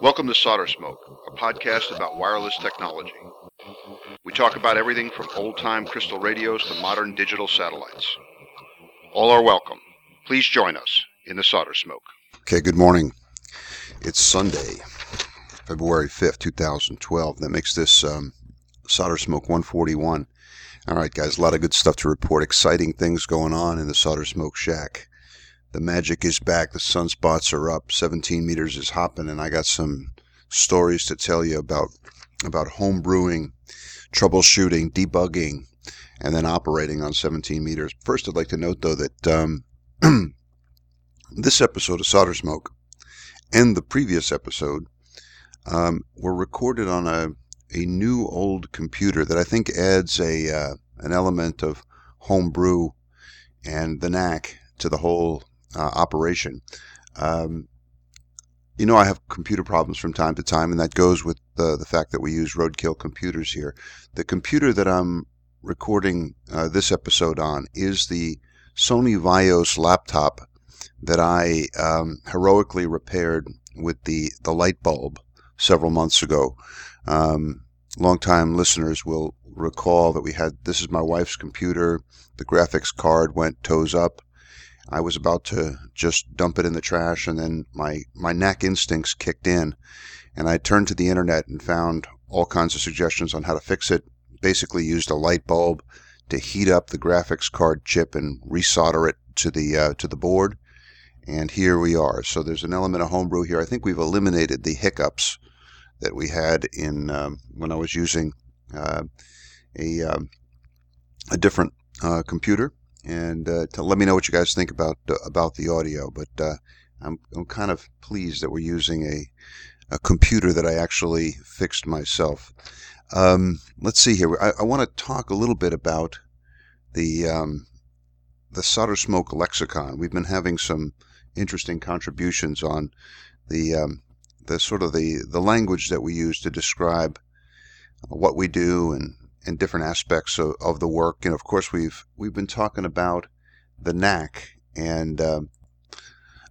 Welcome to Solder Smoke, a podcast about wireless technology. We talk about everything from old time crystal radios to modern digital satellites. All are welcome. Please join us in the Solder Smoke. Okay, good morning. It's Sunday, February 5th, 2012. That makes this um, Solder Smoke 141. All right, guys, a lot of good stuff to report. Exciting things going on in the Solder Smoke Shack. The magic is back. The sunspots are up. 17 meters is hopping, and I got some stories to tell you about about home brewing, troubleshooting, debugging, and then operating on 17 meters. First, I'd like to note though that um, this episode of Solder Smoke and the previous episode um, were recorded on a a new old computer that I think adds a uh, an element of homebrew and the knack to the whole uh, operation. Um, you know, I have computer problems from time to time, and that goes with the the fact that we use roadkill computers here. The computer that I'm recording uh, this episode on is the Sony Vaio laptop that I um, heroically repaired with the the light bulb several months ago. Um, longtime listeners will recall that we had this is my wife's computer. The graphics card went toes up. I was about to just dump it in the trash, and then my my knack instincts kicked in, and I turned to the internet and found all kinds of suggestions on how to fix it. Basically, used a light bulb to heat up the graphics card chip and resolder it to the uh, to the board. And here we are. So there's an element of homebrew here. I think we've eliminated the hiccups that we had in um, when I was using uh, a um, a different uh, computer, and uh, to let me know what you guys think about uh, about the audio. But uh, I'm I'm kind of pleased that we're using a a computer that I actually fixed myself. Um, let's see here. I, I want to talk a little bit about the um, the solder smoke lexicon. We've been having some interesting contributions on the um, the sort of the, the language that we use to describe what we do and, and different aspects of, of the work. And of course, we've we've been talking about the knack and uh,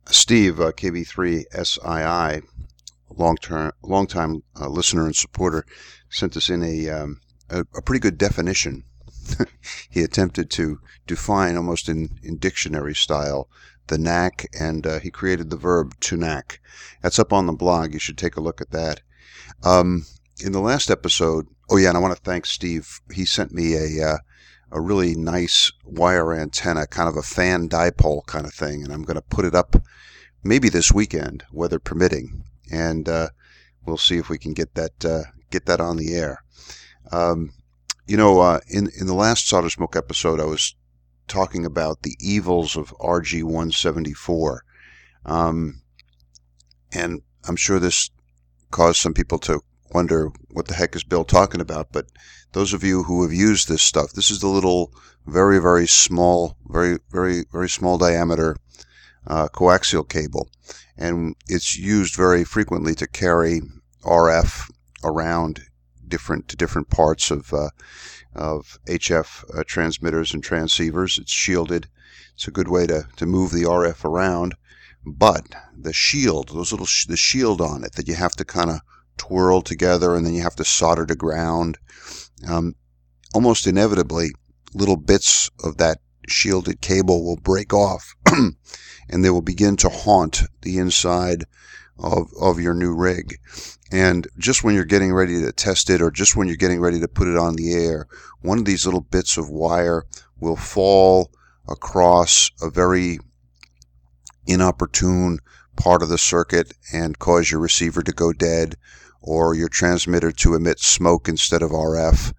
Steve uh, KB3SII, long term long time uh, listener and supporter, sent us in a um, a, a pretty good definition. he attempted to define almost in, in dictionary style the knack, and uh, he created the verb to knack. That's up on the blog. You should take a look at that. Um, in the last episode, oh yeah, and I want to thank Steve. He sent me a uh, a really nice wire antenna, kind of a fan dipole kind of thing, and I'm going to put it up maybe this weekend, weather permitting, and uh, we'll see if we can get that uh, get that on the air. Um, you know, uh, in in the last Solder Smoke episode, I was talking about the evils of RG 174. Um, and I'm sure this caused some people to wonder what the heck is Bill talking about. But those of you who have used this stuff, this is the little, very, very small, very, very, very small diameter uh, coaxial cable. And it's used very frequently to carry RF around different to different parts of uh, of HF uh, transmitters and transceivers. It's shielded. It's a good way to, to move the RF around. But the shield, those little sh- the shield on it that you have to kind of twirl together and then you have to solder to ground. Um, almost inevitably, little bits of that shielded cable will break off and they will begin to haunt the inside of, of your new rig. And just when you're getting ready to test it or just when you're getting ready to put it on the air, one of these little bits of wire will fall across a very inopportune part of the circuit and cause your receiver to go dead or your transmitter to emit smoke instead of RF.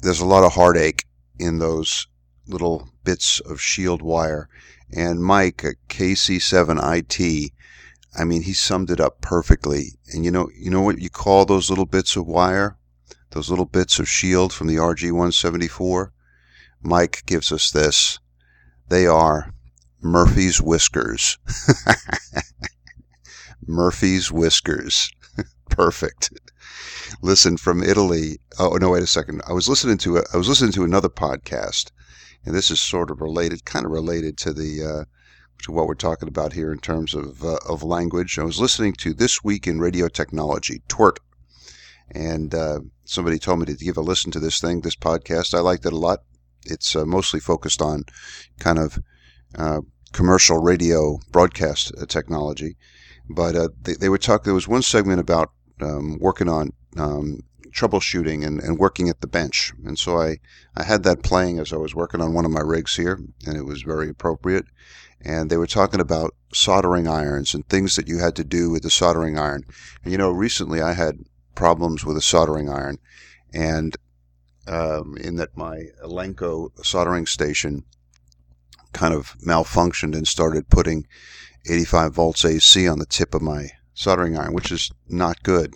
There's a lot of heartache in those little bits of shield wire. And Mike at KC7IT I mean, he summed it up perfectly. And you know, you know what you call those little bits of wire, those little bits of shield from the RG174. Mike gives us this. They are Murphy's whiskers. Murphy's whiskers. Perfect. Listen from Italy. Oh no, wait a second. I was listening to a, I was listening to another podcast, and this is sort of related, kind of related to the uh, to what we're talking about here in terms of uh, of language. I was listening to this week in radio technology, TWIRT, and uh, somebody told me to give a listen to this thing, this podcast. I liked it a lot. It's uh, mostly focused on kind of uh, commercial radio broadcast uh, technology, but they, they were talking. There was one segment about um, working on um, troubleshooting and, and working at the bench. And so I, I had that playing as I was working on one of my rigs here, and it was very appropriate. And they were talking about soldering irons and things that you had to do with the soldering iron. And you know, recently I had problems with a soldering iron, and um, in that my Elenco soldering station kind of malfunctioned and started putting 85 volts AC on the tip of my soldering iron, which is not good.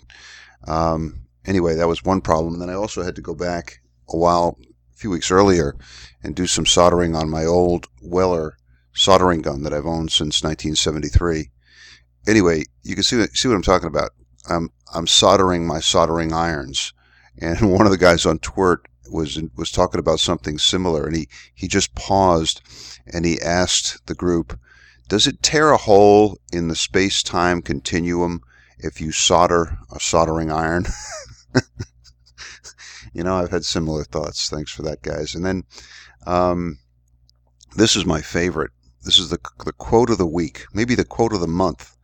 Um, anyway, that was one problem. Then I also had to go back a while, a few weeks earlier, and do some soldering on my old Weller soldering gun that I've owned since 1973. Anyway, you can see see what I'm talking about. I'm I'm soldering my soldering irons, and one of the guys on TWIRT was was talking about something similar, and he he just paused, and he asked the group, "Does it tear a hole in the space time continuum if you solder a soldering iron?" you know, I've had similar thoughts. Thanks for that, guys. And then um, this is my favorite. This is the, the quote of the week, maybe the quote of the month.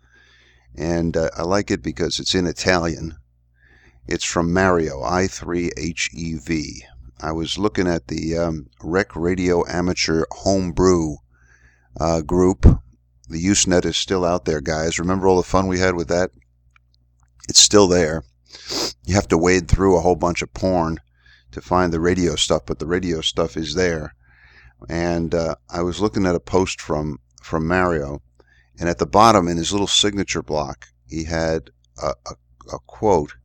And uh, I like it because it's in Italian. It's from Mario, I3HEV. I was looking at the um, Rec Radio Amateur Homebrew uh, group. The Usenet is still out there, guys. Remember all the fun we had with that? It's still there you have to wade through a whole bunch of porn to find the radio stuff, but the radio stuff is there. And uh, I was looking at a post from from Mario, and at the bottom in his little signature block, he had a, a, a quote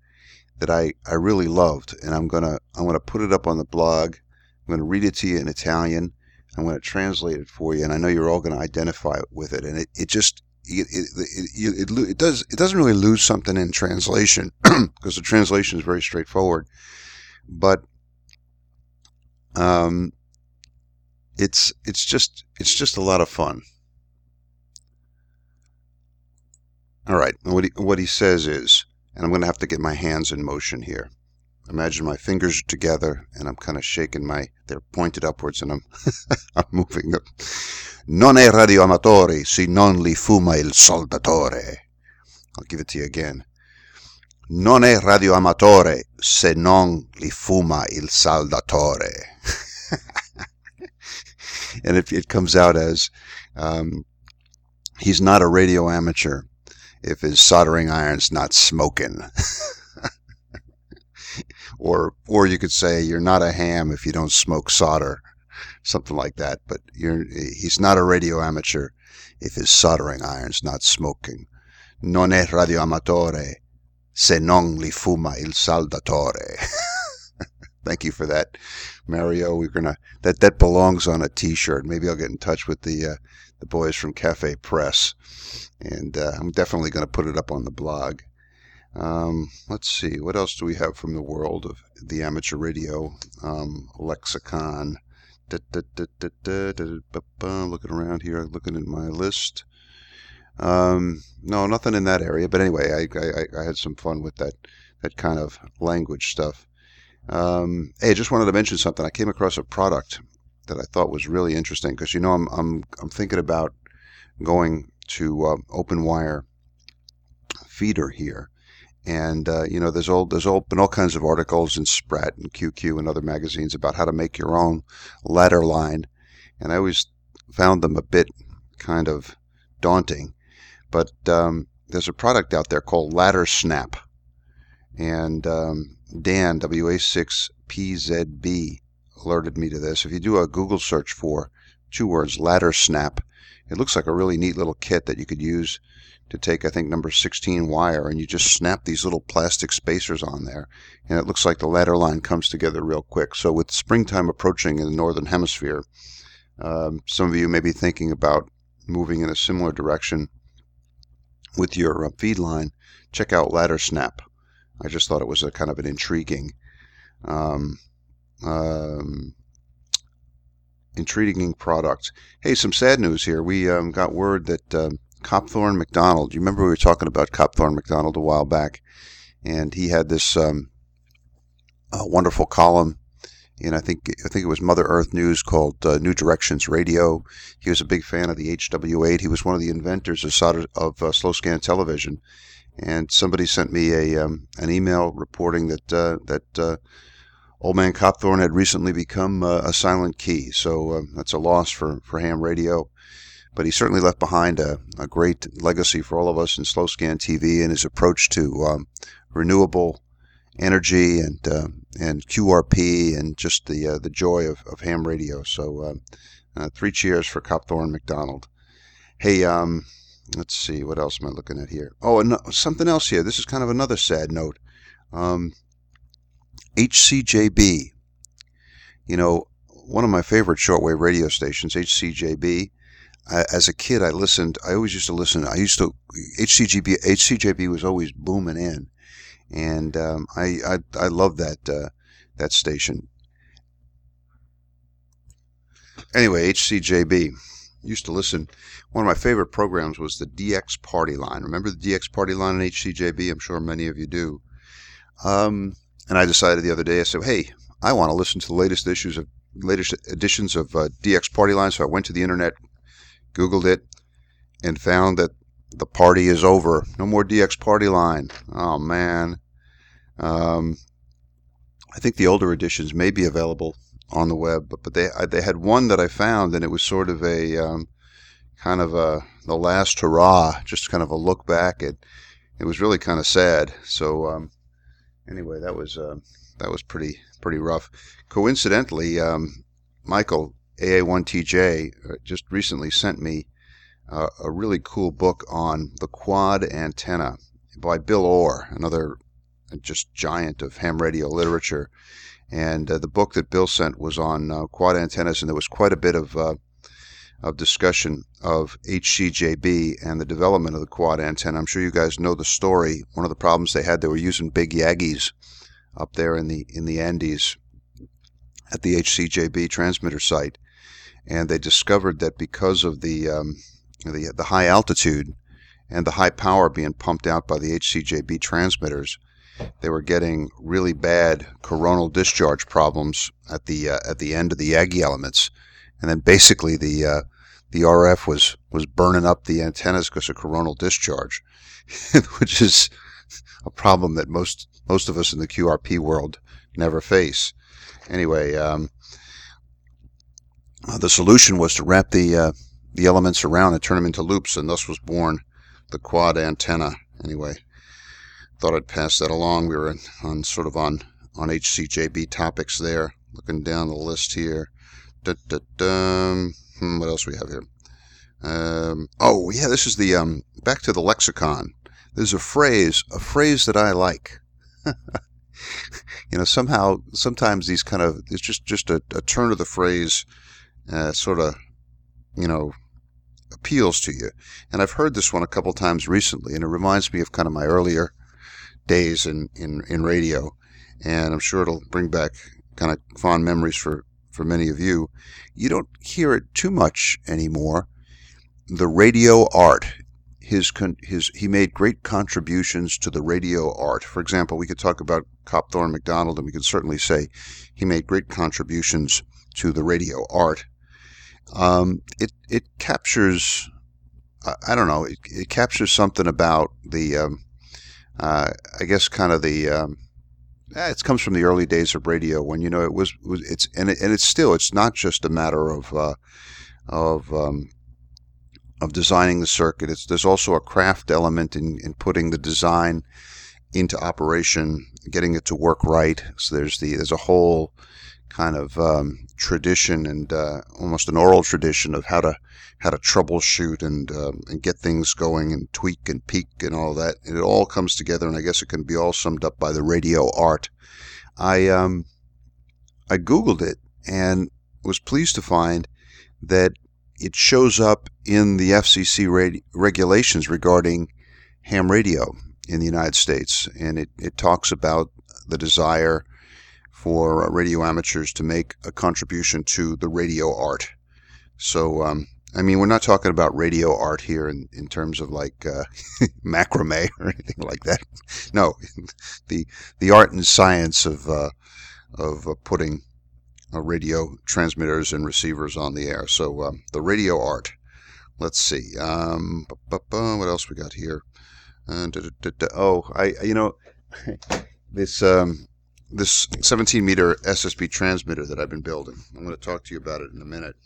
that I, I really loved, and I'm gonna I'm gonna put it up on the blog. I'm gonna read it to you in Italian. I'm gonna translate it for you, and I know you're all gonna identify with it. And it, it just it, it, it, it, does it doesn't really lose something in translation because the translation is very straightforward, but um, it's it's just it's just a lot of fun. All right, what he, what he says is, and I'm going to have to get my hands in motion here. Imagine my fingers together and I'm kind of shaking my, they're pointed upwards and I'm, I'm moving them. Non è radioamatore se non li fuma il soldatore. I'll give it to you again. Non è radioamatore se non li fuma il saldatore. and it, it comes out as um, he's not a radio amateur if his soldering iron's not smoking. or or you could say you're not a ham if you don't smoke solder something like that. But he's not a radio amateur if his soldering iron's not smoking. Non è radioamatore se non li fuma il saldatore. Thank you for that, Mario. We're gonna that that belongs on a T-shirt. Maybe I'll get in touch with the uh, the boys from Cafe Press, and uh, I'm definitely to put it up on the blog. Um, let's see, what else do we have from the world of the amateur radio um, lexicon? Da, da, da, looking around here, looking at my list. Um, no, nothing in that area. But anyway, I, I, I, had some fun with that that kind of language stuff. Um, hey, I just wanted to mention something. I came across a product that I thought was really interesting because you know I'm I'm I'm thinking about going to uh, open wire feeder here, and uh, you know, there's all there's all been all kinds of articles in Sprat and QQ and other magazines about how to make your own ladder line, and I always found them a bit kind of daunting. But um, there's a product out there called Ladder Snap, and um, Dan WA6PZB alerted me to this. If you do a Google search for two words, Ladder Snap, it looks like a really neat little kit that you could use to take, I think, number 16 wire, and you just snap these little plastic spacers on there, and it looks like the ladder line comes together real quick. So with springtime approaching in the northern hemisphere, um, some of you may be thinking about moving in a similar direction with your uh, feed line. Check out Ladder Snap. I just thought it was a kind of an intriguing um, um, intriguing product. Hey, some sad news here. We um, got word that um, Copthorne McDonald. You remember we were talking about Copthorne McDonald a while back, and he had this um, wonderful column and I think I think it was Mother Earth News called uh, New Directions Radio. He was a big fan of the HW8. He was one of the inventors of, of uh, slow scan television. And somebody sent me a um, an email reporting that uh, that uh, Old Man Copthorne had recently become uh, a silent key. So um, that's a loss for, for ham radio. But he certainly left behind a, a great legacy for all of us in slow scan TV and his approach to um, renewable energy and uh, and QRP and just the uh, the joy of, of ham radio. So uh, uh, three cheers for Copthorne McDonald. Hey, um, let's see what else am I looking at here? Oh, and something else here. This is kind of another sad note. Um, HCJB. You know, one of my favorite shortwave radio stations, HCJB. I, as a kid, I listened. I always used to listen. I used to HCJB. HCJB was always booming in and um, I, I I love that uh, that station. Anyway, HCJB used to listen. One of my favorite programs was the DX Party Line. Remember the DX Party Line on HCJB? I'm sure many of you do. Um, and I decided the other day, I said, "Hey, I want to listen to the latest issues of latest editions of uh, DX Party Line." So I went to the internet, Googled it, and found that the party is over. No more DX Party Line. Oh man. Um, I think the older editions may be available on the web, but, but they they had one that I found, and it was sort of a um, kind of a the last hurrah, just kind of a look back. It it was really kind of sad. So um, anyway, that was uh, that was pretty pretty rough. Coincidentally, um, Michael AA1TJ uh, just recently sent me uh, a really cool book on the quad antenna by Bill Orr, another just giant of ham radio literature. And uh, the book that Bill sent was on uh, quad antennas, and there was quite a bit of uh, of discussion of HCJB and the development of the quad antenna. I'm sure you guys know the story. One of the problems they had, they were using big Yagis up there in the in the Andes at the HCJB transmitter site, and they discovered that because of the um, the, the high altitude and the high power being pumped out by the HCJB transmitters, they were getting really bad coronal discharge problems at the uh, at the end of the Yagi elements, and then basically the uh, the RF was was burning up the antennas because of coronal discharge, which is a problem that most most of us in the QRP world never face. Anyway, um, uh, the solution was to wrap the uh, the elements around and turn them into loops, and thus was born the quad antenna. Anyway, thought I'd pass that along. We were on sort of on on HCJB topics there. Looking down the list here. Hmm, what else we have here? Um, oh yeah, this is the um, back to the lexicon. There's a phrase, a phrase that I like. you know, somehow, sometimes these kind of it's just just a, a turn of the phrase, uh, sort of, you know, appeals to you. And I've heard this one a couple times recently, and it reminds me of kind of my earlier days in, in, in radio. And I'm sure it'll bring back kind of fond memories for, for many of you. You don't hear it too much anymore. The radio art, his, his, he made great contributions to the radio art. For example, we could talk about Copthorne McDonald, and we could certainly say he made great contributions to the radio art. Um, it it captures, I, don't know, it, it, captures something about the um, uh, I guess kind of the um, eh, it comes from the early days of radio when you know it was, was it's and it, and it's still it's not just a matter of uh, of um, of designing the circuit. It's there's also a craft element in, in putting the design into operation, getting it to work right. So there's the there's a whole kind of um, tradition and uh, almost an oral tradition of how to how to troubleshoot and uh, and get things going and tweak and peak and all that. And it all comes together, and I guess it can be all summed up by the radio art. I um, I googled it and was pleased to find that it shows up in the FCC regulations regarding ham radio in the United States, and it, it talks about the desire for uh, radio amateurs to make a contribution to the radio art. So, um, I mean, we're not talking about radio art here in, in terms of like uh, macrame or anything like that. No, the the art and science of uh, of uh, putting uh, radio transmitters and receivers on the air. So um, the radio art. Let's see. Um, what else we got here? Uh, da, da, da, oh, I you know this um, this 17 meter SSB transmitter that I've been building. I'm going to talk to you about it in a minute.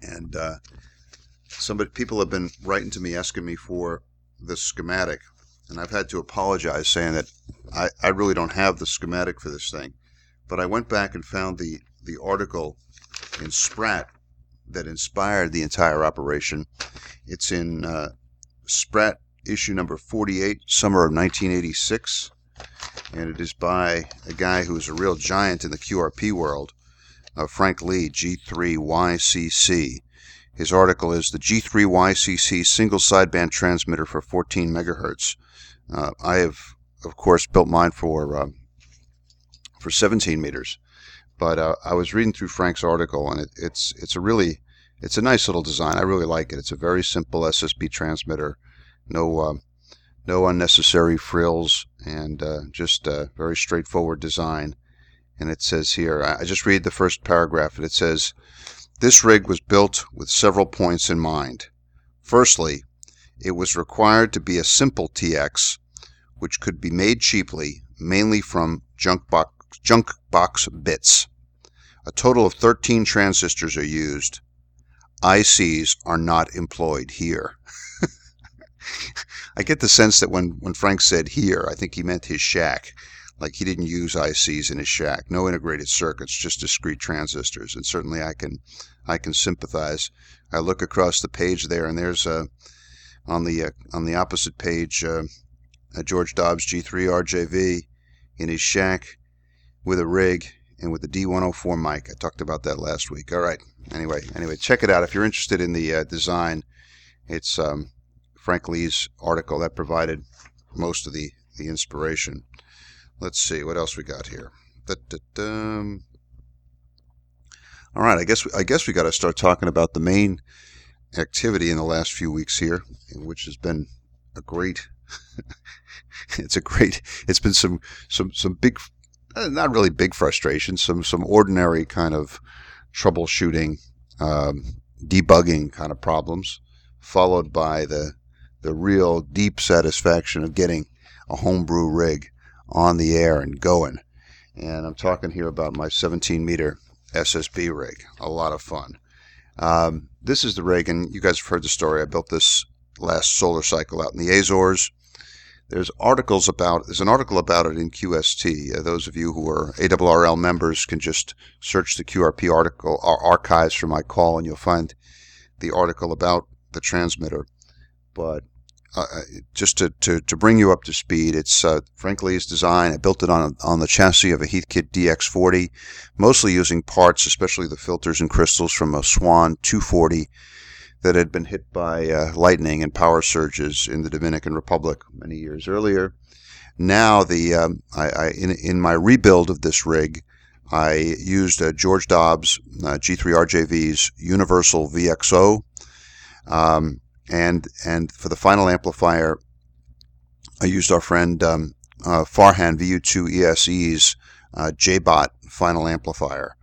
And uh, somebody people have been writing to me asking me for the schematic, and I've had to apologize saying that I, I really don't have the schematic for this thing. But I went back and found the the article in Sprat that inspired the entire operation. It's in uh, Sprat issue number 48, summer of 1986, and it is by a guy who is a real giant in the QRP world, uh, Frank Lee, G3YCC. His article is the G3YCC single sideband transmitter for 14 megahertz. Uh, I have, of course, built mine for uh, for 17 meters, but uh, I was reading through Frank's article, and it, it's it's a really it's a nice little design. I really like it. It's a very simple SSB transmitter no uh, no unnecessary frills, and uh, just a very straightforward design. And it says here, I just read the first paragraph, and it says, This rig was built with several points in mind. Firstly, it was required to be a simple TX, which could be made cheaply, mainly from junk box, junk box bits. A total of 13 transistors are used. ICs are not employed here. I get the sense that when, when Frank said here, I think he meant his shack. Like he didn't use ICs in his shack. No integrated circuits, just discrete transistors. And certainly I can I can sympathize. I look across the page there, and there's a on the uh, on the opposite page uh, George Dobbs G3 RJV in his shack with a rig and with the D104 mic. I talked about that last week. All right. Anyway, anyway, check it out if you're interested in the uh, design. It's um, Frank Lee's article that provided most of the, the inspiration. Let's see what else we got here. Da-da-da. All right, I guess I guess we got to start talking about the main activity in the last few weeks here, which has been a great. it's a great. It's been some some some big, uh, not really big frustration. Some some ordinary kind of troubleshooting, um, debugging kind of problems, followed by the the real deep satisfaction of getting a homebrew rig on the air and going. And I'm talking here about my 17 meter SSB rig. A lot of fun. Um, this is the rig, and you guys have heard the story. I built this last solar cycle out in the Azores. There's articles about there's an article about it in QST. Uh, those of you who are ARRL members can just search the QRP article archives for my call, and you'll find the article about the transmitter. But uh, uh, just to, to, to bring you up to speed, it's uh, Frank Lee's design. I built it on on the chassis of a Heathkit DX40, mostly using parts, especially the filters and crystals from a Swan 240 that had been hit by uh, lightning and power surges in the Dominican Republic many years earlier. Now, the um, I, I, in in my rebuild of this rig, I used uh, George Dobbs uh, G3RJV's Universal VXO. Um, and and for the final amplifier, I used our friend um, uh, Farhan VU2 ESE's uh, JBot final amplifier,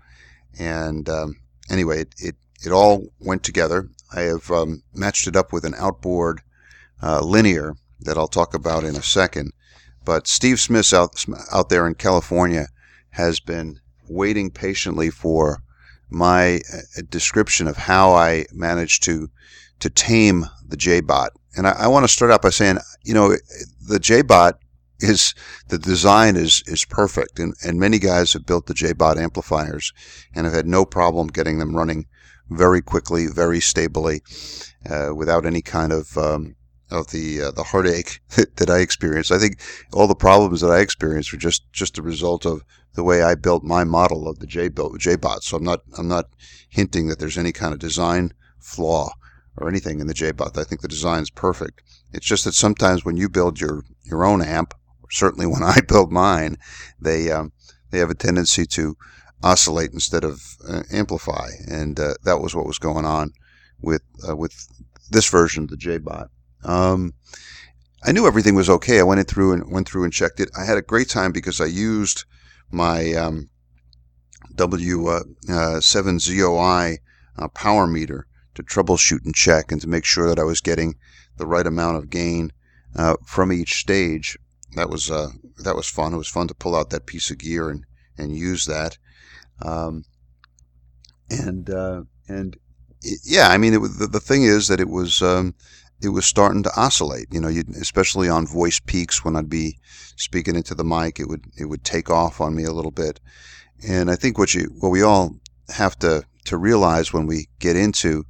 and um, anyway, it, it, it all went together. I have um, matched it up with an outboard uh, linear that I'll talk about in a second. But Steve Smith out out there in California has been waiting patiently for my uh, description of how I managed to to tame the JBot. And I, I want to start out by saying, you know, the JBot is the design is is perfect, and and many guys have built the JBot amplifiers and have had no problem getting them running very quickly, very stably, uh, without any kind of um, of the uh, the heartache that I experienced. I think all the problems that I experienced were just just a result of the way I built my model of the JBot. So I'm not I'm not hinting that there's any kind of design flaw or anything in the JBot. I think the design's perfect. It's just that sometimes when you build your, your own amp, certainly when I build mine, they um, they have a tendency to oscillate instead of uh, amplify, and uh, that was what was going on with uh, with this version of the JBot. Um, I knew everything was okay. I went through and went through and checked it. I had a great time because I used my um, W7ZOI uh, uh, power meter to troubleshoot and check and to make sure that I was getting the right amount of gain uh, from each stage. That was uh, that was fun. It was fun to pull out that piece of gear and, and use that. Um, and uh, and it, yeah, I mean, it, the, the thing is that it was um, it was starting to oscillate. You know, especially on voice peaks when I'd be speaking into the mic, it would it would take off on me a little bit. And I think what you what we all have to to realize when we get into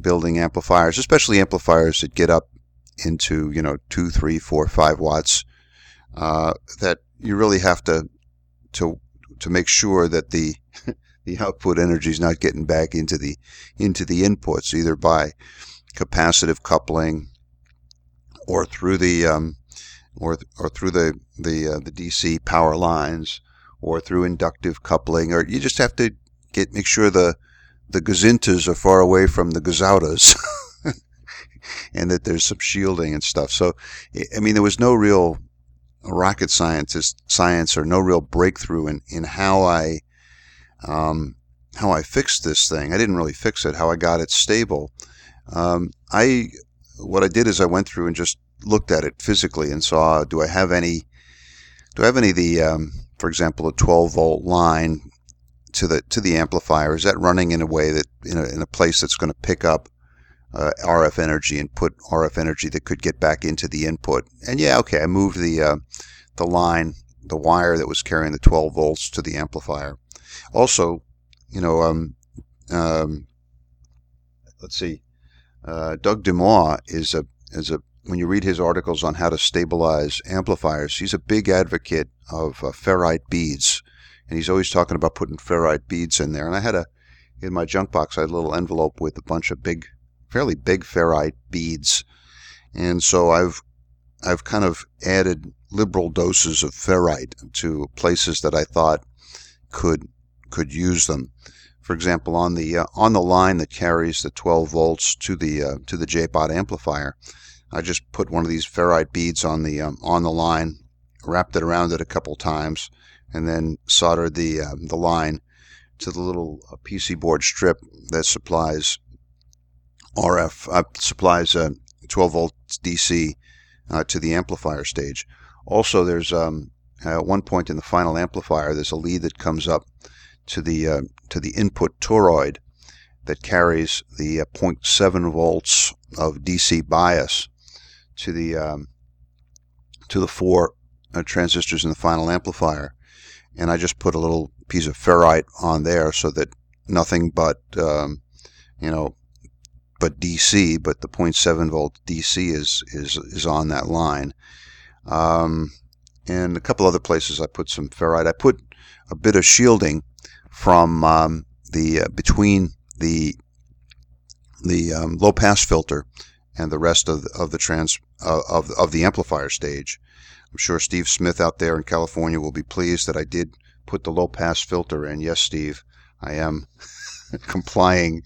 building amplifiers, especially amplifiers that get up into you know two, three, four, five watts, uh, that you really have to to to make sure that the the output energy is not getting back into the into the inputs either by capacitive coupling or through the um, or or through the the uh, the DC power lines or through inductive coupling or you just have to get make sure the the gazintas are far away from the gazoutas and that there's some shielding and stuff. So I mean there was no real rocket scientist science or no real breakthrough in, in how I um, how I fixed this thing. I didn't really fix it, how I got it stable. Um, I what I did is I went through and just looked at it physically and saw do I have any do I have any of the um, for example a 12 volt line to the to the amplifier? Is that running in a way that in a, in a place that's going to pick up uh, RF energy and put RF energy that could get back into the input? And yeah okay I moved the uh, the line the wire that was carrying the 12 volts to the amplifier. Also you know um, um, let's see uh, Doug DeMaw is a is a when you read his articles on how to stabilize amplifiers, he's a big advocate of uh, ferrite beads, and he's always talking about putting ferrite beads in there. And I had a in my junk box, I had a little envelope with a bunch of big, fairly big ferrite beads, and so I've I've kind of added liberal doses of ferrite to places that I thought could could use them for example, on the uh, on the line that carries the 12 volts to the uh, to the JBot amplifier, I just put one of these ferrite beads on the um, on the line, wrapped it around it a couple times, and then soldered the uh, the line to the little uh, PC board strip that supplies RF uh, supplies 12 volts DC uh, to the amplifier stage. Also, there's um, at one point in the final amplifier, there's a lead that comes up to the uh, to the input toroid that carries the uh, 0.7 volts of DC bias to the um, to the four uh, transistors in the final amplifier, and I just put a little piece of ferrite on there so that nothing but um, you know but DC, but the 0.7 volt DC is is is on that line. Um, and a couple other places I put some ferrite. I put a bit of shielding from um, the uh, between the the um, low pass filter and the rest of the, of the trans uh, of of the amplifier stage. I'm sure Steve Smith out there in California will be pleased that I did put the low pass filter in. Yes, Steve, I am complying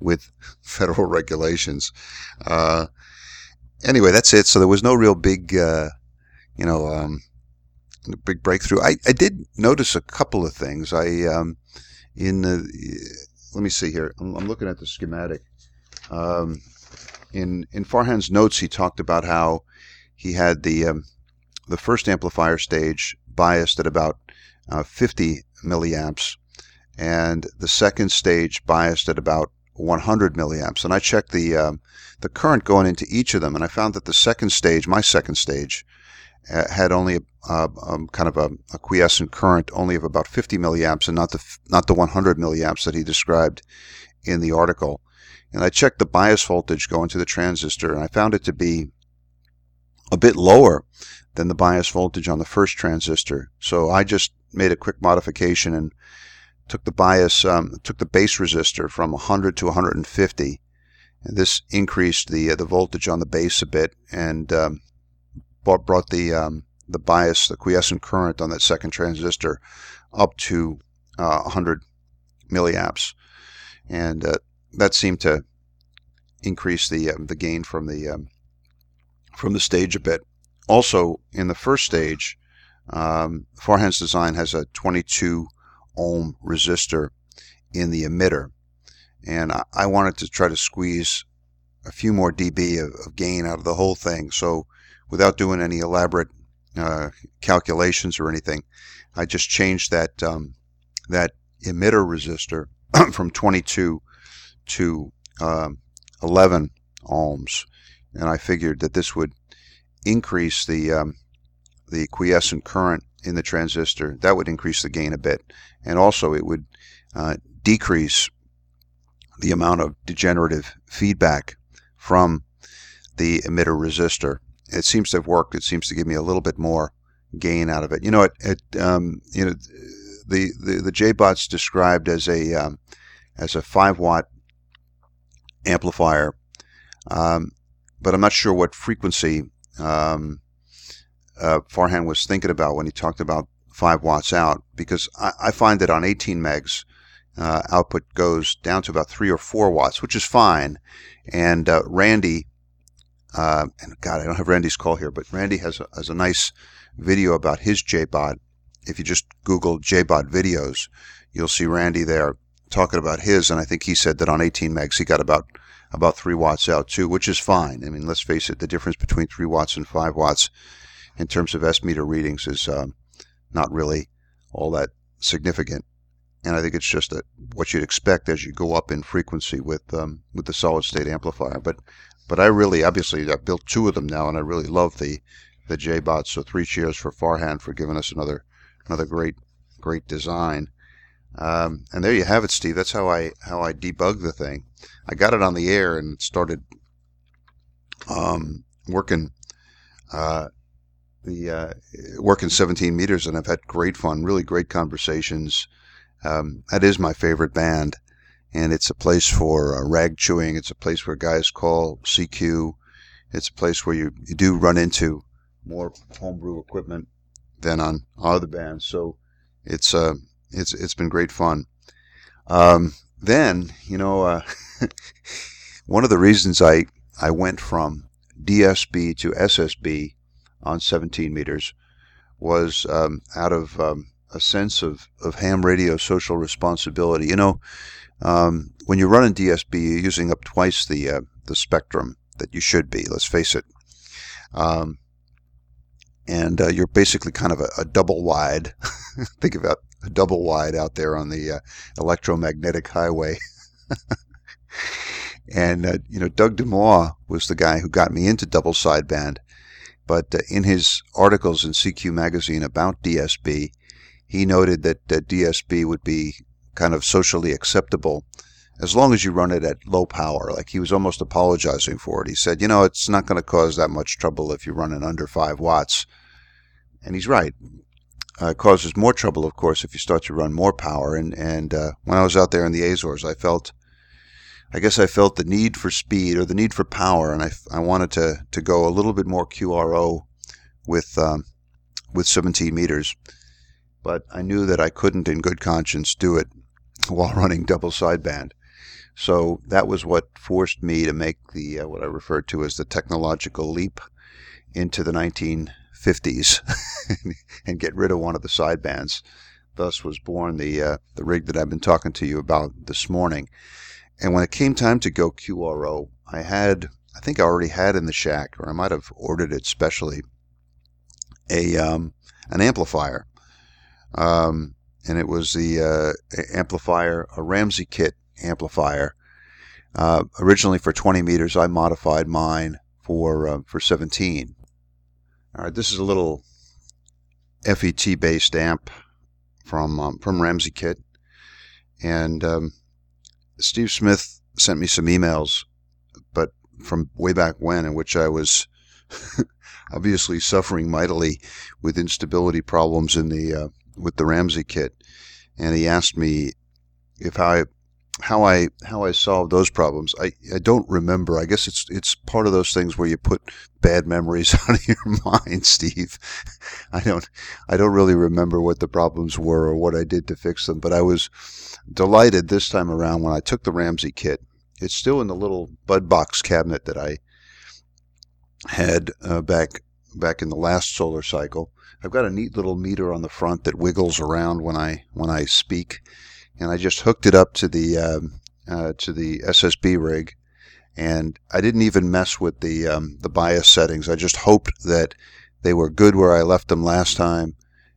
with federal regulations. Uh, anyway, that's it. So there was no real big, uh, you know, um, big breakthrough. I, I did notice a couple of things. I um, in the let me see here. I'm, I'm looking at the schematic. Um, in in Farhan's notes, he talked about how he had the um, the first amplifier stage biased at about uh, 50 milliamps, and the second stage biased at about 100 milliamps. And I checked the um, the current going into each of them, and I found that the second stage, my second stage, uh, had only a, um, kind of a, a, quiescent current only of about 50 milliamps and not the not the 100 milliamps that he described in the article. And I checked the bias voltage going to the transistor and I found it to be a bit lower than the bias voltage on the first transistor. So I just made a quick modification and took the bias um, took the base resistor from 100 to 150 and this increased the uh, the voltage on the base a bit and um, brought, the um, the bias, the quiescent current on that second transistor up to uh, 100 milliamps, and uh, that seemed to increase the uh, the gain from the um, from the stage a bit. Also, in the first stage, um, Farhan's design has a 22 ohm resistor in the emitter, and I, I wanted to try to squeeze a few more dB of, of, gain out of the whole thing. So, without doing any elaborate uh, calculations or anything, I just changed that um, that emitter resistor from 22 to um, 11 ohms, and I figured that this would increase the um, the quiescent current in the transistor. That would increase the gain a bit, and also it would uh, decrease the amount of degenerative feedback from the emitter resistor. It seems to have worked. It seems to give me a little bit more gain out of it. You know, it, it um, you know, the the the JBot's described as a um, as a five watt amplifier, um, but I'm not sure what frequency um, uh, Farhan was thinking about when he talked about five watts out, because I, I find that on 18 megs, uh, output goes down to about three or four watts, which is fine. And uh, Randy, uh, and God, I don't have Randy's call here, but Randy has a, has a nice video about his JBot. If you just Google JBot videos, you'll see Randy there talking about his, and I think he said that on 18 megs he got about about three watts out too, which is fine. I mean, let's face it, the difference between three watts and five watts in terms of S meter readings is um, not really all that significant. And I think it's just a, what you'd expect as you go up in frequency with um, with the solid state amplifier. But but I really obviously I've built two of them now, and I really love the the JBots. So three cheers for Farhan for giving us another another great great design. Um, and there you have it, Steve. That's how I how I debug the thing. I got it on the air and started um, working uh, the uh, working 17 meters, and I've had great fun, really great conversations. Um, that is my favorite band, and it's a place for uh, rag chewing. It's a place where guys call CQ. It's a place where you, you do run into more homebrew equipment than on other bands. So it's uh, it's it's been great fun. Um, then you know, uh, one of the reasons I I went from DSB to SSB on 17 meters was um, out of um, a sense of, of ham radio social responsibility. You know, um, when you're running DSB, you're using up twice the uh, the spectrum that you should be. Let's face it. Um, and uh, you're basically kind of a, a double wide. Think about a double wide out there on the uh, electromagnetic highway. and uh, you know, Doug DeMaw was the guy who got me into double sideband. But uh, in his articles in CQ magazine about DSB, he noted that DSB would be kind of socially acceptable as long as you run it at low power. Like he was almost apologizing for it. He said, you know, it's not going to cause that much trouble if you run it under 5 watts. And he's right. Uh, causes more trouble, of course, if you start to run more power. And, and uh, when I was out there in the Azores, I felt, I guess I felt the need for speed or the need for power, and I, I wanted to, to go a little bit more QRO with, um, with 17 meters. But I knew that I couldn't, in good conscience, do it while running double sideband. So that was what forced me to make the uh, what I referred to as the technological leap into the 1950s and get rid of one of the sidebands. Thus was born the uh, the rig that I've been talking to you about this morning. And when it came time to go QRO, I had I think I already had in the shack, or I might have ordered it specially, a um, an amplifier. Um, and it was the uh, amplifier, a Ramsey kit amplifier. Uh, originally for 20 meters, I modified mine for uh, for 17. All right, this is a little FET based amp from um, from Ramsey Kit, and um, Steve Smith sent me some emails, but from way back when, in which I was obviously suffering mightily with instability problems in the uh, with the Ramsey kit, and he asked me if I how I how I solved those problems, I, I don't remember. I guess it's it's part of those things where you put bad memories out of your mind, Steve. I don't I don't really remember what the problems were or what I did to fix them, but I was delighted this time around when I took the Ramsey kit. It's still in the little bud box cabinet that I had uh, back back in the last solar cycle. I've got a neat little meter on the front that wiggles around when I when I speak and I just hooked it up to the um, uh, to the SSB rig, and I didn't even mess with the um, the bias settings. I just hoped that they were good where I left them last time,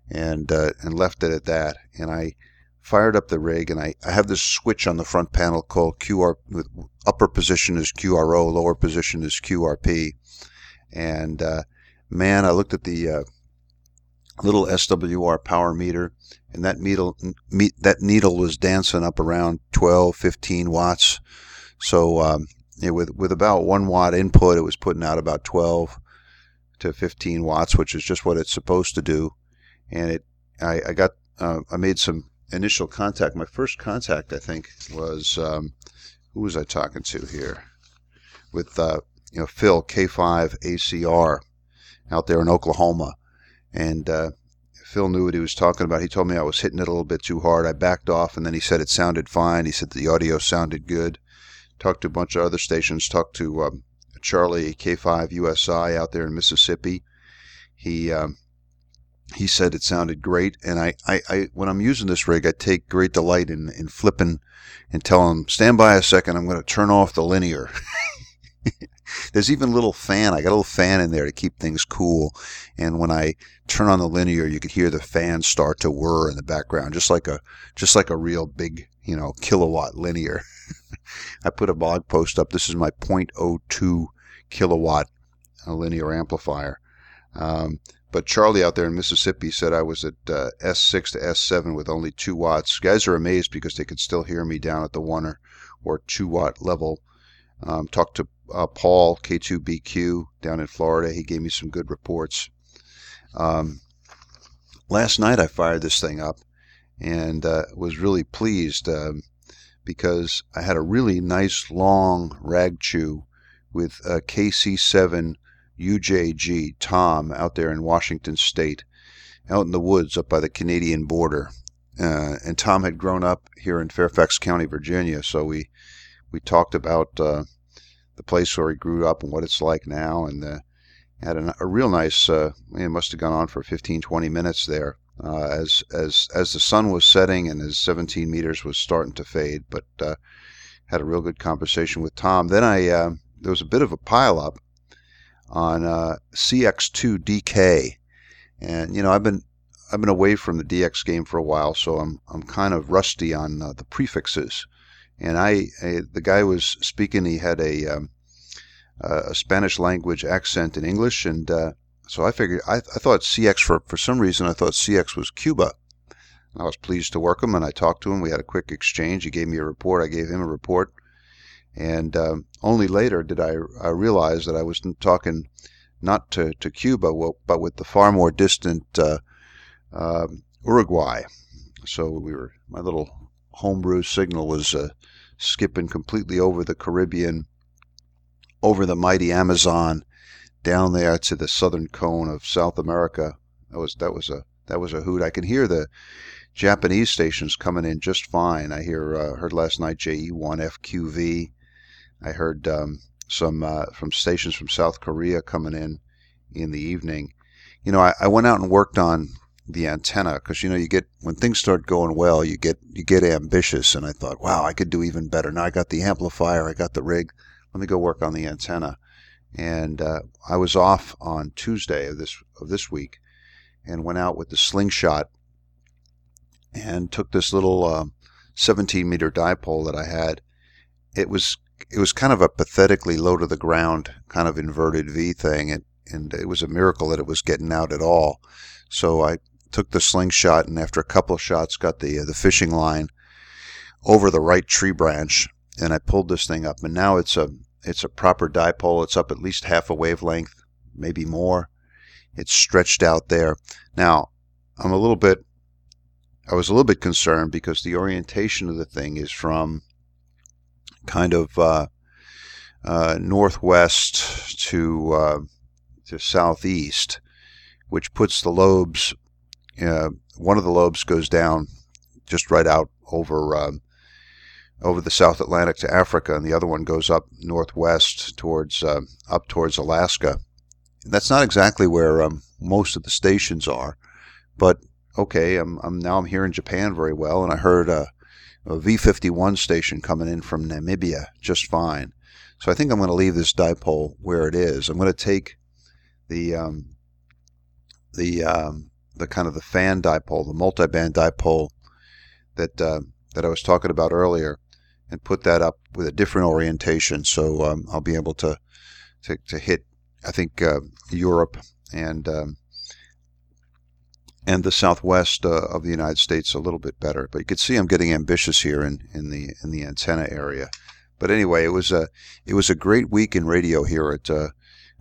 and uh, and left it at that. And I fired up the rig, and I, I have this switch on the front panel called QR. With upper position is QRO, lower position is QRP, and uh, man, I looked at the uh, little SWR power meter, and that needle that needle was dancing up around 12, 15 watts. So um, with with about one watt input, it was putting out about 12 to 15 watts, which is just what it's supposed to do. And it, I, I got, uh, I made some initial contact. My first contact, I think, was um, who was I talking to here? With uh, you know Phil K5 ACR out there in Oklahoma and uh, Phil knew what he was talking about. He told me I was hitting it a little bit too hard. I backed off, and then he said it sounded fine. He said the audio sounded good. Talked to a bunch of other stations. Talked to um, Charlie K5 USI out there in Mississippi. He um, he said it sounded great, and I, I, I, when I'm using this rig, I take great delight in, in flipping and telling him, stand by a second, I'm going to turn off the linear. There's even a little fan. I got a little fan in there to keep things cool. And when I turn on the linear, you could hear the fan start to whir in the background, just like a just like a real big, you know, kilowatt linear. I put a blog post up. This is my 0.02 kilowatt uh, linear amplifier. Um, but Charlie out there in Mississippi said I was at uh, S6 to S7 with only 2 watts. Guys are amazed because they could still hear me down at the 1 or, or 2 watt level. Um, talked to uh, Paul K2BQ down in Florida. He gave me some good reports. Um, last night I fired this thing up and uh, was really pleased um, because I had a really nice long rag chew with a KC7 UJG Tom out there in Washington State, out in the woods up by the Canadian border. Uh, and Tom had grown up here in Fairfax County, Virginia, so we we talked about uh, the place where he grew up and what it's like now, and uh, had a, a, real nice. Uh, it must have gone on for 15, 20 minutes there, uh, as as as the sun was setting and his 17 meters was starting to fade. But uh, had a real good conversation with Tom. Then I uh, there was a bit of a pileup on uh, CX2 DK, and you know I've been I've been away from the DX game for a while, so I'm I'm kind of rusty on the prefixes and I, I, the guy was speaking. He had a um, a Spanish language accent in English, and uh, so I figured I, I thought CX for for some reason I thought CX was Cuba. And I was pleased to work him, and I talked to him. We had a quick exchange. He gave me a report. I gave him a report, and um, only later did I, I realize that I was talking not to, to Cuba, but with the far more distant uh, uh, Uruguay. So we were my little homebrew signal was uh, skipping completely over the Caribbean, over the mighty Amazon, down there to the southern cone of South America. That was that was a that was a hoot. I can hear the Japanese stations coming in just fine. I hear uh, heard last night JE1FQV. I heard um, some uh, from stations from South Korea coming in in the evening. You know, I, I went out and worked on the antenna because you know you get when things start going well you get you get ambitious and I thought wow I could do even better now I got the amplifier I got the rig let me go work on the antenna. And uh, I was off on Tuesday of this of this week and went out with the slingshot and took this little uh, 17 meter dipole that I had. It was it was kind of a pathetically low to the ground kind of inverted V thing and and it was a miracle that it was getting out at all. So I took the slingshot and after a couple of shots got the uh, the fishing line over the right tree branch and I pulled this thing up and now it's a it's a proper dipole it's up at least half a wavelength maybe more it's stretched out there now I'm a little bit I was a little bit concerned because the orientation of the thing is from kind of uh, uh, northwest to uh, to southeast, which puts the lobes. Uh, one of the lobes goes down just right out over um, over the South Atlantic to Africa, and the other one goes up northwest towards uh, up towards Alaska. That's not exactly where um, most of the stations are, but okay, I'm, I'm now I'm here in Japan very well, and I heard a, a V51 station coming in from Namibia just fine. So I think I'm going to leave this dipole where it is. I'm going to take the um, the um, the kind of the fan dipole, the multiband dipole that uh, that I was talking about earlier, and put that up with a different orientation. So um, I'll be able to to, to hit, I think, uh, Europe and um, and the southwest uh, of the United States a little bit better. But you can see I'm getting ambitious here in, in the in the antenna area. But anyway, it was a it was a great week in radio here at uh,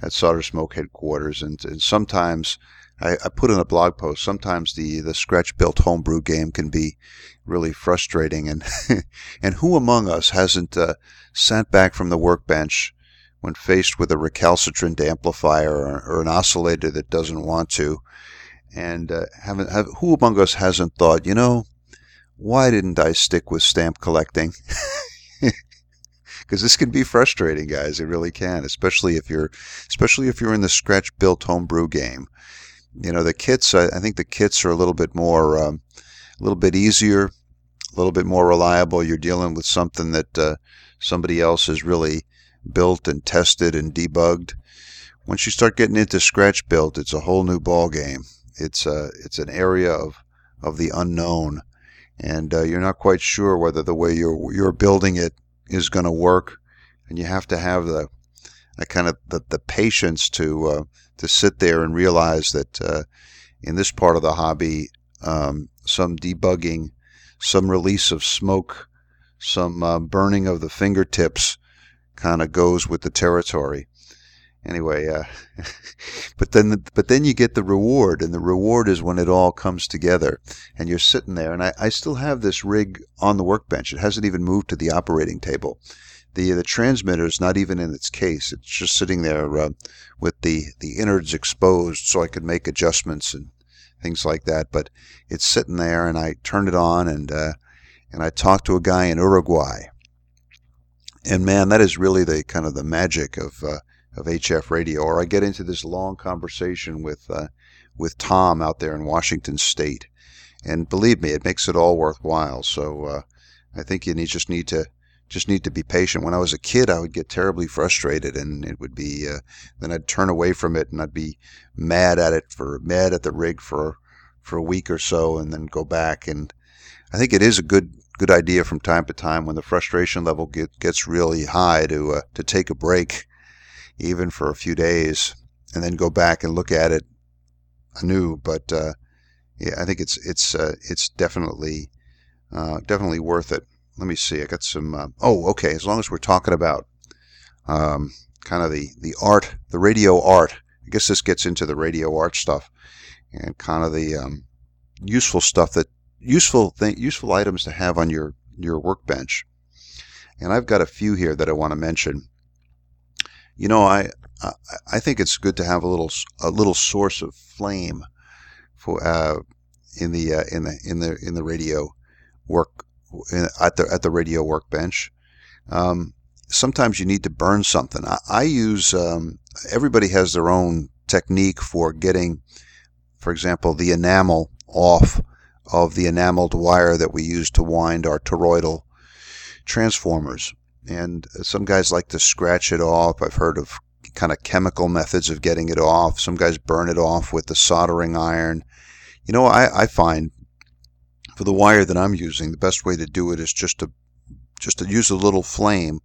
at Solder Smoke headquarters, and, and sometimes I, I, put in a blog post. Sometimes the the scratch built homebrew game can be really frustrating, and and who among us hasn't uh, sat back from the workbench when faced with a recalcitrant amplifier or, or an oscillator that doesn't want to, and uh, haven't have, who among us hasn't thought, you know, why didn't I stick with stamp collecting? because this can be frustrating, guys. It really can, especially if you're, especially if you're in the scratch built homebrew game. You know, the kits. I, I think the kits are a little bit more, um, a little bit easier, a little bit more reliable. You're dealing with something that uh, somebody else has really built and tested and debugged. Once you start getting into scratch built, it's a whole new ball game. It's a, uh, it's an area of of the unknown, and uh, you're not quite sure whether the way you're you're building it is going to work, and you have to have the, the kind of the, the patience to uh, to sit there and realize that uh, in this part of the hobby, um, some debugging, some release of smoke, some uh, burning of the fingertips, kind of goes with the territory. Anyway, uh, but then but then you get the reward, and the reward is when it all comes together, and you're sitting there. And I, I still have this rig on the workbench; it hasn't even moved to the operating table. The The transmitter is not even in its case; it's just sitting there uh, with the the innards exposed, so I could make adjustments and things like that. But it's sitting there, and I turned it on, and uh, and I talked to a guy in Uruguay, and man, that is really the kind of the magic of uh, of HF radio, or I get into this long conversation with uh, with Tom out there in Washington State, and believe me, it makes it all worthwhile. So uh, I think you need, just need to just need to be patient. When I was a kid, I would get terribly frustrated, and it would be uh, then I'd turn away from it, and I'd be mad at it for mad at the rig for for a week or so, and then go back. And I think it is a good good idea from time to time when the frustration level get, gets really high to uh, to take a break even for a few days, and then go back and look at it anew. But uh, yeah, I think it's it's uh, it's definitely uh, definitely worth it. Let me see. I got some. Uh, oh, okay. As long as we're talking about um, kind of the the art, the radio art. I guess this gets into the radio art stuff and kind of the um, useful stuff that useful thing, useful items to have on your your workbench. And I've got a few here that I want to mention. You know, I I think it's good to have a little a little source of flame for uh, in the uh, in the in the in the radio work at the at the radio workbench. Um, sometimes you need to burn something. I, I use um, everybody has their own technique for getting, for example, the enamel off of the enameled wire that we use to wind our toroidal transformers and some guys like to scratch it off. I've heard of kind of chemical methods of getting it off. Some guys burn it off with the soldering iron. You know, I, I find for the wire that I'm using, the best way to do it is just to just to use a little flame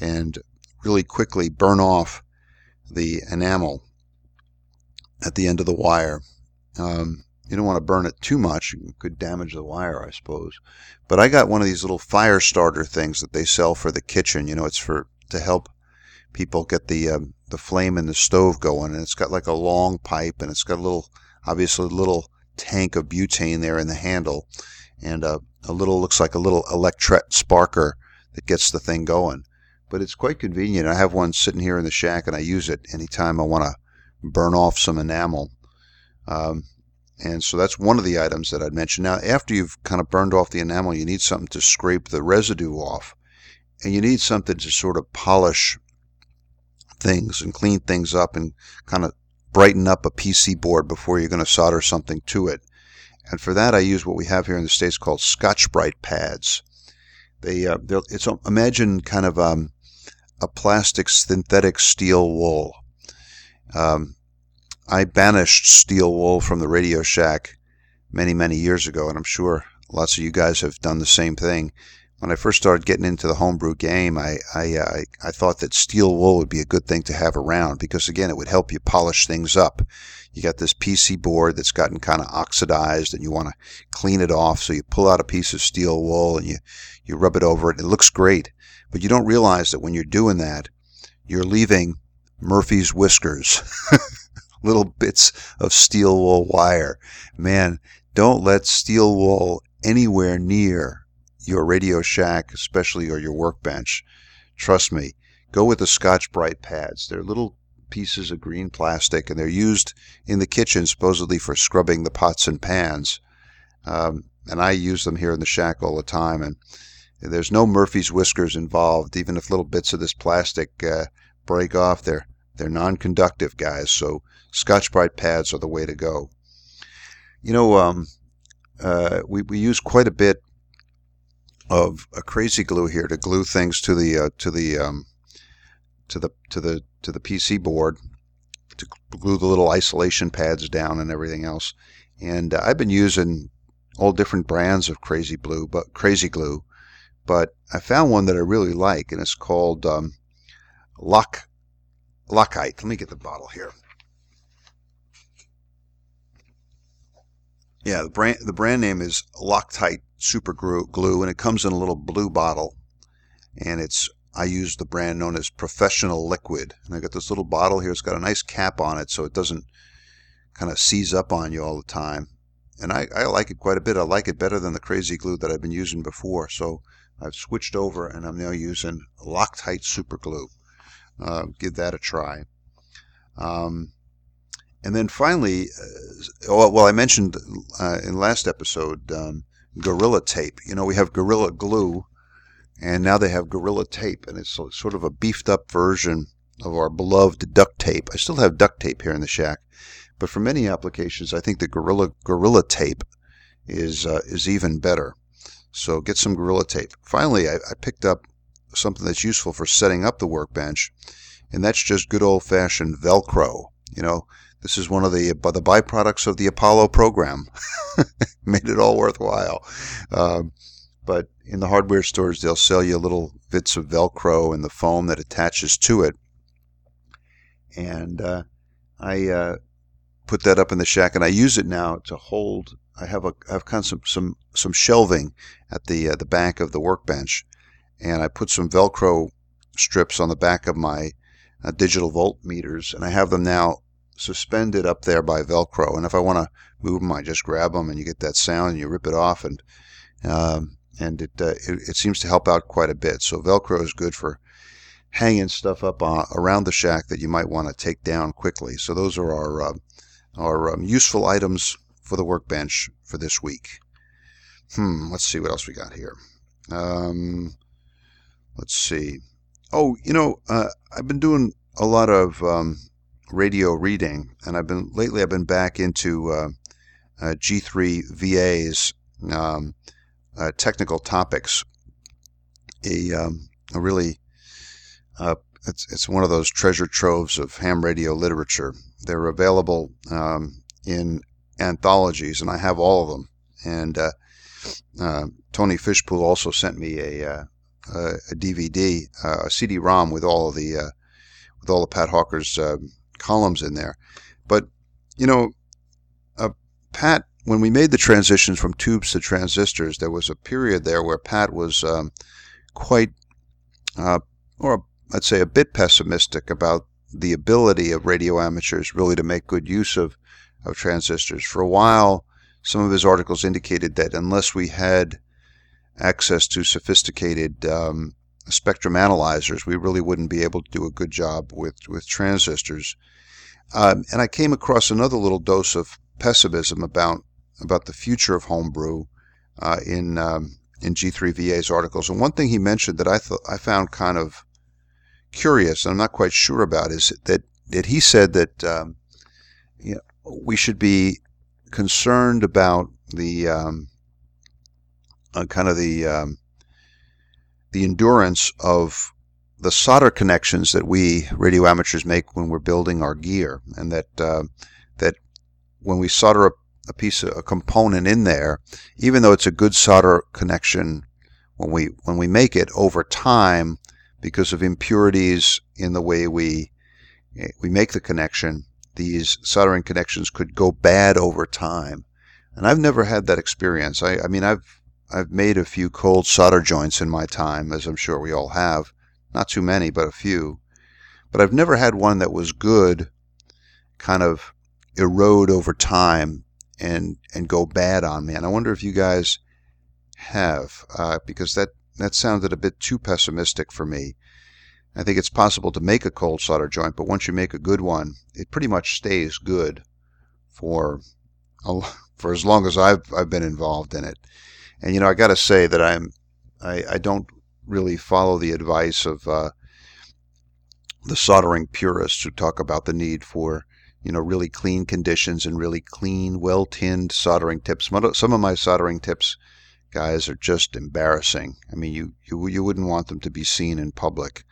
and really quickly burn off the enamel at the end of the wire. Um, you don't want to burn it too much. It could damage the wire, I suppose. But I got one of these little fire starter things that they sell for the kitchen. You know, it's for to help people get the um, the flame in the stove going, and it's got like a long pipe, and it's got a little, obviously, a little tank of butane there in the handle, and a, a little looks like a little electret sparker that gets the thing going. But it's quite convenient. I have one sitting here in the shack, and I use it anytime I want to burn off some enamel. Um, and so that's one of the items that I'd mentioned. Now, after you've kind of burned off the enamel, you need something to scrape the residue off. And you need something to sort of polish things and clean things up and kind of brighten up a PC board before you're going to solder something to it. And for that, I use what we have here in the States called Scotch-Brite pads. They, uh, it's imagine kind of um, a plastic synthetic steel wool. Um, I banished steel wool from the Radio Shack many, many years ago, and I'm sure lots of you guys have done the same thing. When I first started getting into the homebrew game, I I, uh, I thought that steel wool would be a good thing to have around because again, it would help you polish things up. You got this PC board that's gotten kind of oxidized, and you want to clean it off. So you pull out a piece of steel wool and you you rub it over it. It looks great, but you don't realize that when you're doing that, you're leaving Murphy's whiskers. little bits of steel wool wire. Man, don't let steel wool anywhere near your Radio Shack, especially or your workbench. Trust me, go with the Scotch-Brite pads. They're little pieces of green plastic, and they're used in the kitchen supposedly for scrubbing the pots and pans. Um, and I use them here in the shack all the time. And there's no Murphy's whiskers involved. Even if little bits of this plastic uh, break off, they're they're non-conductive, guys. So Scotch-Brite pads are the way to go. You know, um, uh, we, we use quite a bit of a crazy glue here to glue things to the uh, to the um, to the to the to the PC board to glue the little isolation pads down and everything else. And uh, I've been using all different brands of crazy glue, but crazy glue, but I found one that I really like, and it's called um, Lock Loctite. Let me get the bottle here. Yeah, the brand the brand name is Loctite Super Glue, and it comes in a little blue bottle. And it's I use the brand known as Professional Liquid. And I got this little bottle here. It's got a nice cap on it, so it doesn't kind of seize up on you all the time. And I, I like it quite a bit. I like it better than the crazy glue that I've been using before. So I've switched over, and I'm now using Loctite Super Glue. Uh, give that a try. Um, and then finally, uh, well, I mentioned uh, in last episode um, Gorilla Tape. You know, we have Gorilla Glue, and now they have Gorilla Tape, and it's sort of a beefed up version of our beloved duct tape. I still have duct tape here in the shack, but for many applications, I think the Gorilla Gorilla Tape is uh, is even better. So get some Gorilla Tape. Finally, I, I picked up something that's useful for setting up the workbench, and that's just good old fashioned Velcro. You know, this is one of the the byproducts of the Apollo program. Made it all worthwhile. Uh, but in the hardware stores, they'll sell you little bits of Velcro and the foam that attaches to it. And uh, I uh, put that up in the shack, and I use it now to hold. I have a I have kind of some some, some shelving at the uh, the back of the workbench, and I put some Velcro strips on the back of my uh, digital voltmeters, and I have them now suspended up there by Velcro. And if I want to move them, I just grab them, and you get that sound, and you rip it off, and um, and it, uh, it, it seems to help out quite a bit. So Velcro is good for hanging stuff up on, around the shack that you might want to take down quickly. So those are our uh, our um, useful items for the workbench for this week. Hmm. Let's see what else we got here. Um, let's see. Oh, you know, uh, I've been doing a lot of um, radio reading, and I've been lately. I've been back into uh, uh, G3 VA's um, uh, technical topics. A, um, a really uh, it's it's one of those treasure troves of ham radio literature. They're available um, in anthologies, and I have all of them. And uh, uh, Tony Fishpool also sent me a a DVD, a CD-ROM with all of the with all of Pat Hawker's columns in there. But, you know, uh, Pat, when we made the transitions from tubes to transistors, there was a period there where Pat was um, quite, uh, or I'd say a bit pessimistic about the ability of radio amateurs really to make good use of, of transistors. For a while, some of his articles indicated that unless we had access to sophisticated um, spectrum analyzers, we really wouldn't be able to do a good job with, with transistors. Um, and I came across another little dose of pessimism about about the future of homebrew uh, in um, in G3VA's articles. And one thing he mentioned that I thought I found kind of curious, and I'm not quite sure about, is that that he said that um, you know, we should be concerned about the um, uh, kind of the um, the endurance of the solder connections that we radio amateurs make when we're building our gear, and that uh, that when we solder a, a piece of a component in there, even though it's a good solder connection when we when we make it over time, because of impurities in the way we we make the connection, these soldering connections could go bad over time. And I've never had that experience. I, I mean, I've I've made a few cold solder joints in my time, as I'm sure we all have. Not too many, but a few. But I've never had one that was good, kind of erode over time and and go bad on me. And I wonder if you guys have, uh, because that that sounded a bit too pessimistic for me. I think it's possible to make a cold solder joint, but once you make a good one, it pretty much stays good for for as long as I've I've been involved in it. And you know, I got to say that I'm I, I don't really follow the advice of uh, the soldering purists who talk about the need for you know really clean conditions and really clean, well tinned soldering tips. Some of my soldering tips, guys, are just embarrassing. I mean, you you you wouldn't want them to be seen in public.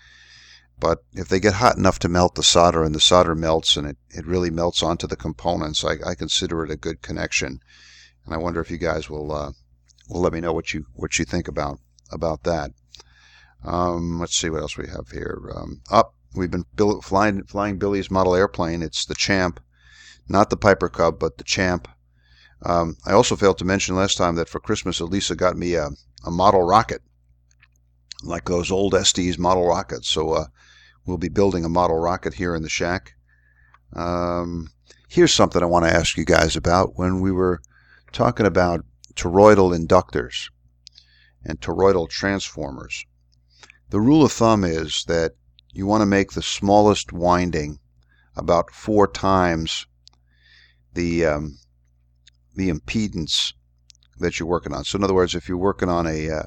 But if they get hot enough to melt the solder and the solder melts and it, it really melts onto the components, I, I consider it a good connection. And I wonder if you guys will uh, will let me know what you what you think about about that. Um, let's see what else we have here. Um, up, we've been flying flying Billy's model airplane. It's the Champ, not the Piper Cub, but the Champ. Um, I also failed to mention last time that for Christmas, Elisa got me a, a model rocket, like those old Estes model rockets. So uh, We'll be building a model rocket here in the shack. Um, here's something I want to ask you guys about. When we were talking about toroidal inductors and toroidal transformers, the rule of thumb is that you want to make the smallest winding about four times the um, the impedance that you're working on. So in other words, if you're working on a uh,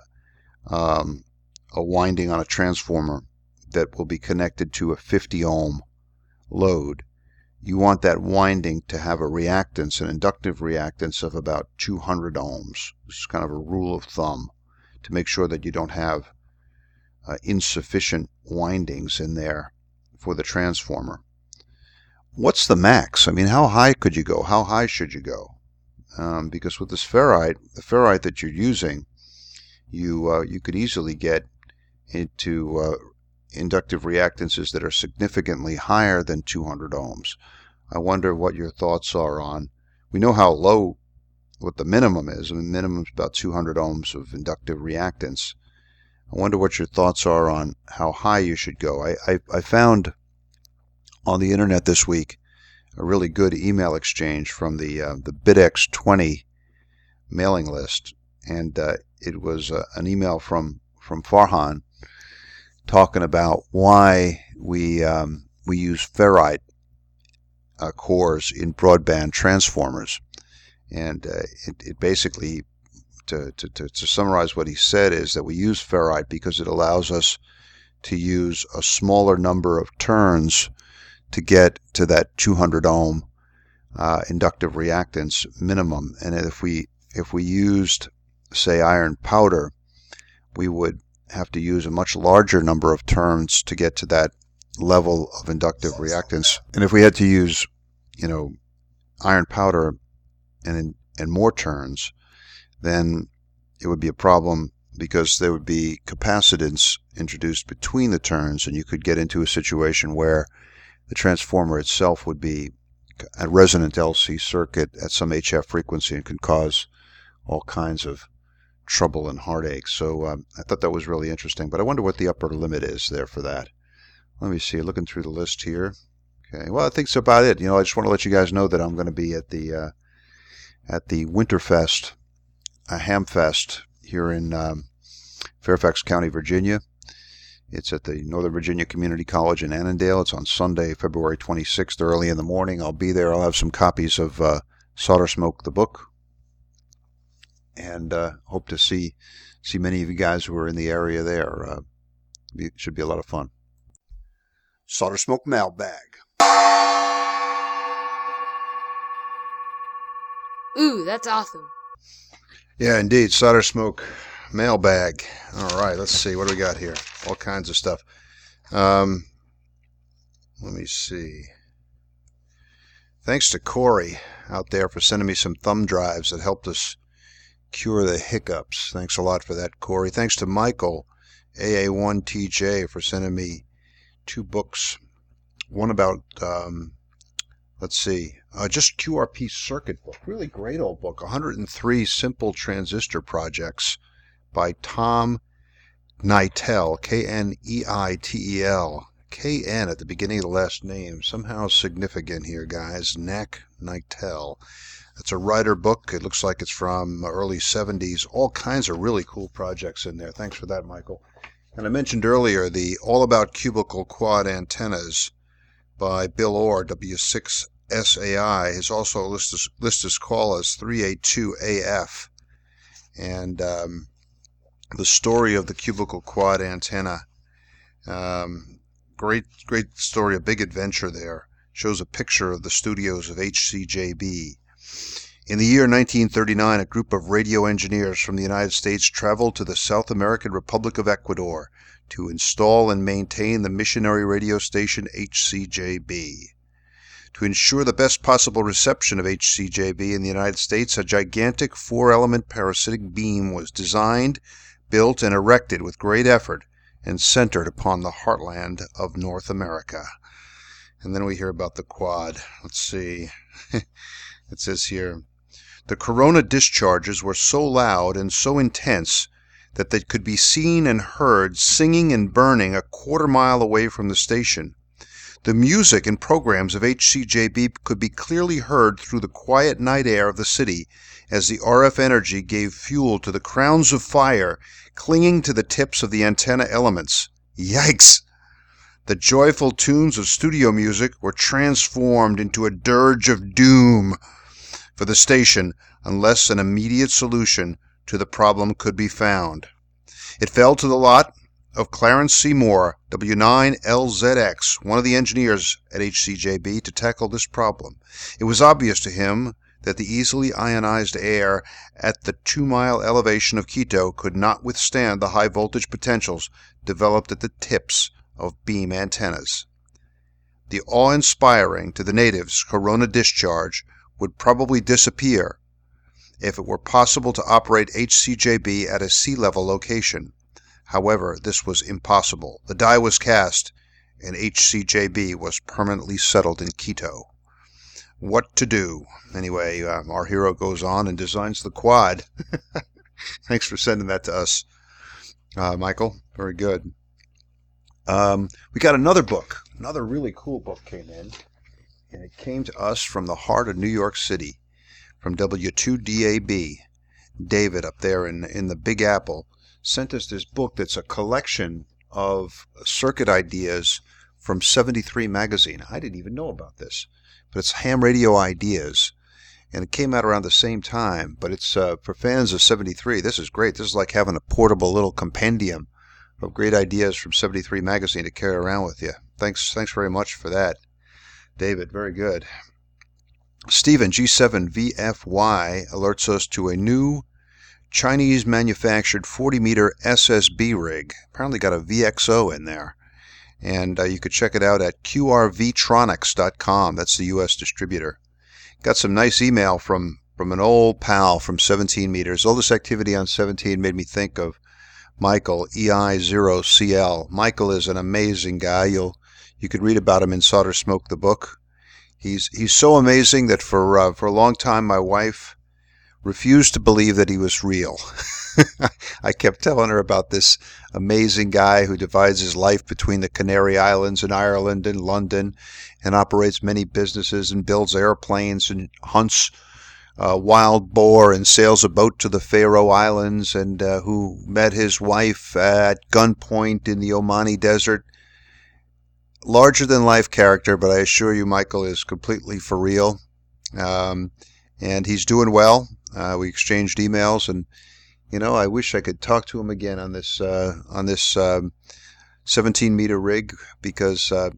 um, a winding on a transformer that will be connected to a 50 ohm load, you want that winding to have a reactance, an inductive reactance of about 200 ohms. This is kind of a rule of thumb to make sure that you don't have uh, insufficient windings in there for the transformer. What's the max? I mean, how high could you go? How high should you go? Um, because with this ferrite, the ferrite that you're using, you uh, you could easily get into uh, inductive reactances that are significantly higher than 200 ohms. I wonder what your thoughts are on. We know how low what the minimum is. I mean, minimum is about 200 ohms of inductive reactance. I wonder what your thoughts are on how high you should go. I, I, I found on the internet this week a really good email exchange from the uh, the BitX 20 mailing list, and uh, it was uh, an email from from Farhan talking about why we um, we use ferrite uh, cores in broadband transformers, and uh, it, it, basically to, to, to, to summarize what he said is that we use ferrite because it allows us to use a smaller number of turns to get to that 200 ohm uh, inductive reactance minimum. And if we if we used say iron powder, we would have to use a much larger number of turns to get to that level of inductive reactance. And if we had to use, you know, iron powder and and more turns, then it would be a problem because there would be capacitance introduced between the turns, and you could get into a situation where the transformer itself would be a resonant LC circuit at some HF frequency and could cause all kinds of trouble and heartache. So um, I thought that was really interesting. But I wonder what the upper limit is there for that. Let me see. Looking through the list here. Okay. Well, I think that's about it. You know, I just want to let you guys know that I'm going to be at the uh, at the Winterfest, a Hamfest here in um, Fairfax County, Virginia. It's at the Northern Virginia Community College in Annandale. It's on Sunday, February 26th, early in the morning. I'll be there. I'll have some copies of uh, Solder Smoke, the book, and uh, hope to see see many of you guys who are in the area there. Uh, it should be a lot of fun. Solder Smoke mailbag. Ooh, that's awesome. Yeah, indeed. Solder Smoke mailbag. All right, let's see. What do we got here? All kinds of stuff. Um, let me see. Thanks to Corey out there for sending me some thumb drives that helped us cure the hiccups. Thanks a lot for that, Corey. Thanks to Michael, AA1TJ, for sending me two books. One about, um, let's see, uh, just QRP circuit book. Really great old book. 103 simple transistor projects by Tom Kneitel, K N E I T E L. K N at the beginning of the last name. Somehow significant here, guys. Knack Kneitel. It's a writer book. It looks like it's from early 70s. All kinds of really cool projects in there. Thanks for that, Michael. And I mentioned earlier the All About Cubicle Quad Antennas by Bill Orr, W6SAI, is also listed, listed as call as 382AF. And um, the story of the cubicle quad antenna. Um, great, great story, a big adventure there. Shows a picture of the studios of HCJB. In the year 1939, a group of radio engineers from the United States traveled to the South American Republic of Ecuador to install and maintain the missionary radio station HCJB. To ensure the best possible reception of HCJB in the United States, a gigantic four element parasitic beam was designed built and erected with great effort and centered upon the heartland of North America. And then we hear about the quad. Let's see. it says here the corona discharges were so loud and so intense that they could be seen and heard singing and burning a quarter mile away from the station. The music and programs of HCJB could be clearly heard through the quiet night air of the city as the RF energy gave fuel to the crowns of fire clinging to the tips of the antenna elements. Yikes! The joyful tunes of studio music were transformed into a dirge of doom for the station unless an immediate solution to the problem could be found. It fell to the lot of Clarence C. Moore, W9LZX, one of the engineers at HCJB, to tackle this problem. It was obvious to him that the easily ionized air at the two mile elevation of Quito could not withstand the high voltage potentials developed at the tips of beam antennas. The awe inspiring to the natives corona discharge would probably disappear if it were possible to operate HCJB at a sea level location. However, this was impossible. The die was cast, and HCJB was permanently settled in Quito. What to do? Anyway, uh, our hero goes on and designs the quad. Thanks for sending that to us, uh, Michael. Very good. Um, we got another book. Another really cool book came in, and it came to us from the heart of New York City, from W2DAB. David up there in in the Big Apple sent us this book that's a collection of circuit ideas from 73 magazine. I didn't even know about this, but it's ham radio ideas. And it came out around the same time, but it's uh, for fans of 73. This is great. This is like having a portable little compendium of great ideas from 73 magazine to carry around with you. Thanks, thanks very much for that, David. Very good. Stephen G7VFY alerts us to a new Chinese manufactured 40 meter SSB rig. Apparently got a VXO in there. And uh, you could check it out at qrvtronics.com. That's the U.S. distributor. Got some nice email from, from an old pal from 17 meters. All this activity on 17 made me think of Michael EI0CL. Michael is an amazing guy. You'll you could read about him in Solder Smoke the book. He's he's so amazing that for uh, for a long time my wife refused to believe that he was real. I kept telling her about this amazing guy who divides his life between the Canary Islands and Ireland and London and operates many businesses and builds airplanes and hunts a wild boar and sails a boat to the Faroe Islands and uh, who met his wife at gunpoint in the Omani Desert. Larger than life character, but I assure you, Michael is completely for real. Um, and he's doing well. Uh, we exchanged emails, and you know, I wish I could talk to him again on this uh, on this um, 17 meter rig because uh,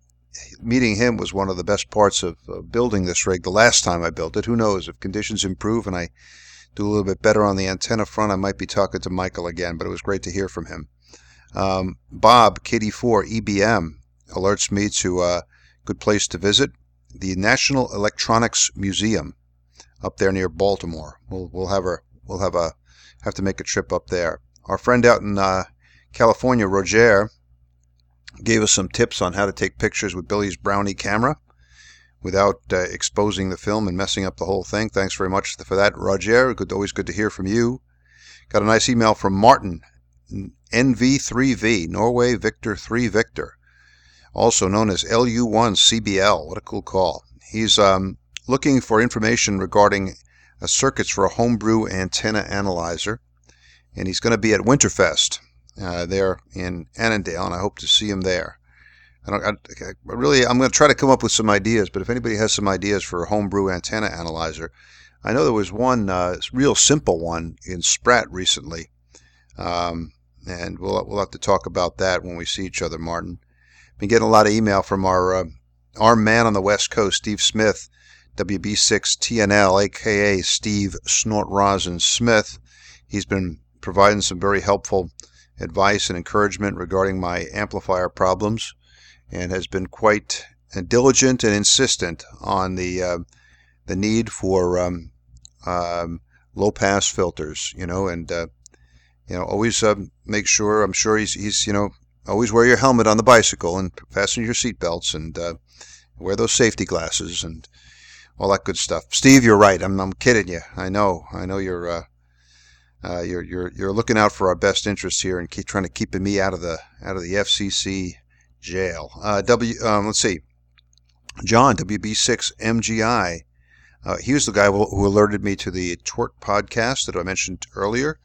meeting him was one of the best parts of building this rig the last time I built it. Who knows if conditions improve and I do a little bit better on the antenna front, I might be talking to Michael again. But it was great to hear from him. Um, Bob KD4 EBM alerts me to a good place to visit the National Electronics Museum up there near Baltimore. We'll we'll have a we'll have a have to make a trip up there. Our friend out in uh, California, Roger, gave us some tips on how to take pictures with Billy's Brownie camera without uh, exposing the film and messing up the whole thing. Thanks very much for that, Roger. Good, always good to hear from you. Got a nice email from Martin, NV3V, Norway Victor 3 Victor also known as LU1CBL. What a cool call. He's um, looking for information regarding uh, circuits for a homebrew antenna analyzer, and he's going to be at Winterfest uh, there in Annandale, and I hope to see him there. I, I, I really, I'm going to try to come up with some ideas, but if anybody has some ideas for a homebrew antenna analyzer, I know there was one uh, real simple one in SPRAT recently, um, and we'll we'll have to talk about that when we see each other, Martin. Been getting a lot of email from our uh, our man on the West Coast, Steve Smith, WB6TNL, aka Steve Snort Rosin Smith. He's been providing some very helpful advice and encouragement regarding my amplifier problems, and has been quite diligent and insistent on the uh, the need for um, um, low pass filters. You know, and uh, you know always uh, make sure. I'm sure he's he's you know always wear your helmet on the bicycle and fasten your seatbelts and uh, wear those safety glasses and all that good stuff. Steve, you're right. I'm, I'm kidding you. I know. I know you're uh, uh, you're you're you're looking out for our best interests here and keep trying to keep me out of the out of the FCC jail. Uh, w um, let's see, John WB6MGI. Uh, he was the guy who, who alerted me to the TWIRT podcast that I mentioned earlier.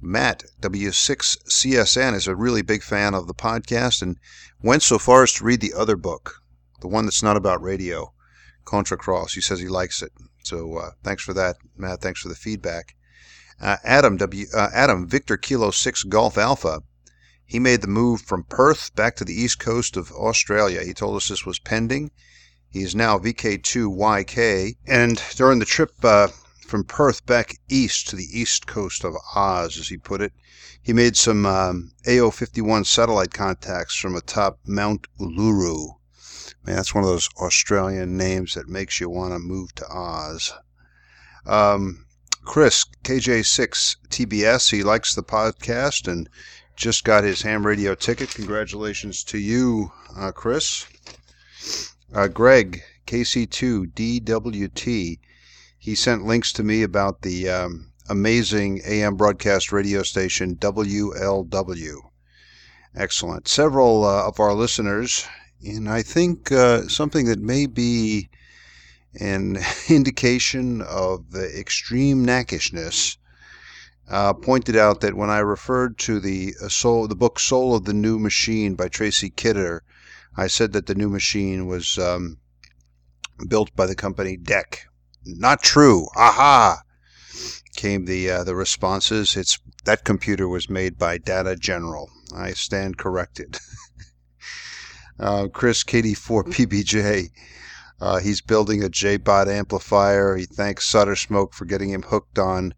Matt, W6CSN, is a really big fan of the podcast and went so far as to read the other book, the one that's not about radio, Contra Cross. He says he likes it. So uh, thanks for that, Matt. Thanks for the feedback. Uh, Adam, w, uh, Adam, Victor Kilo 6 Golf Alpha. He made the move from Perth back to the east coast of Australia. He told us this was pending. He is now VK2YK. And during the trip uh, from Perth back east to the east coast of Oz, as he put it. He made some um, AO 51 satellite contacts from atop Mount Uluru. Man, that's one of those Australian names that makes you want to move to Oz. Um, Chris, KJ6 TBS, he likes the podcast and just got his ham radio ticket. Congratulations to you, uh, Chris. Uh, Greg, KC2 DWT, he sent links to me about the um, amazing AM broadcast radio station WLW. Excellent. Several uh, of our listeners, and I think uh, something that may be an indication of the extreme knackishness, uh, pointed out that when I referred to the uh, soul, the book "Soul of the New Machine" by Tracy Kidder, I said that the new machine was um, built by the company DEC, not true. Aha! Came the uh, the responses. It's that computer was made by Data General. I stand corrected. uh, Chris KD4 PBJ. Uh, he's building a JBot amplifier. He thanks Solder Smoke for getting him hooked on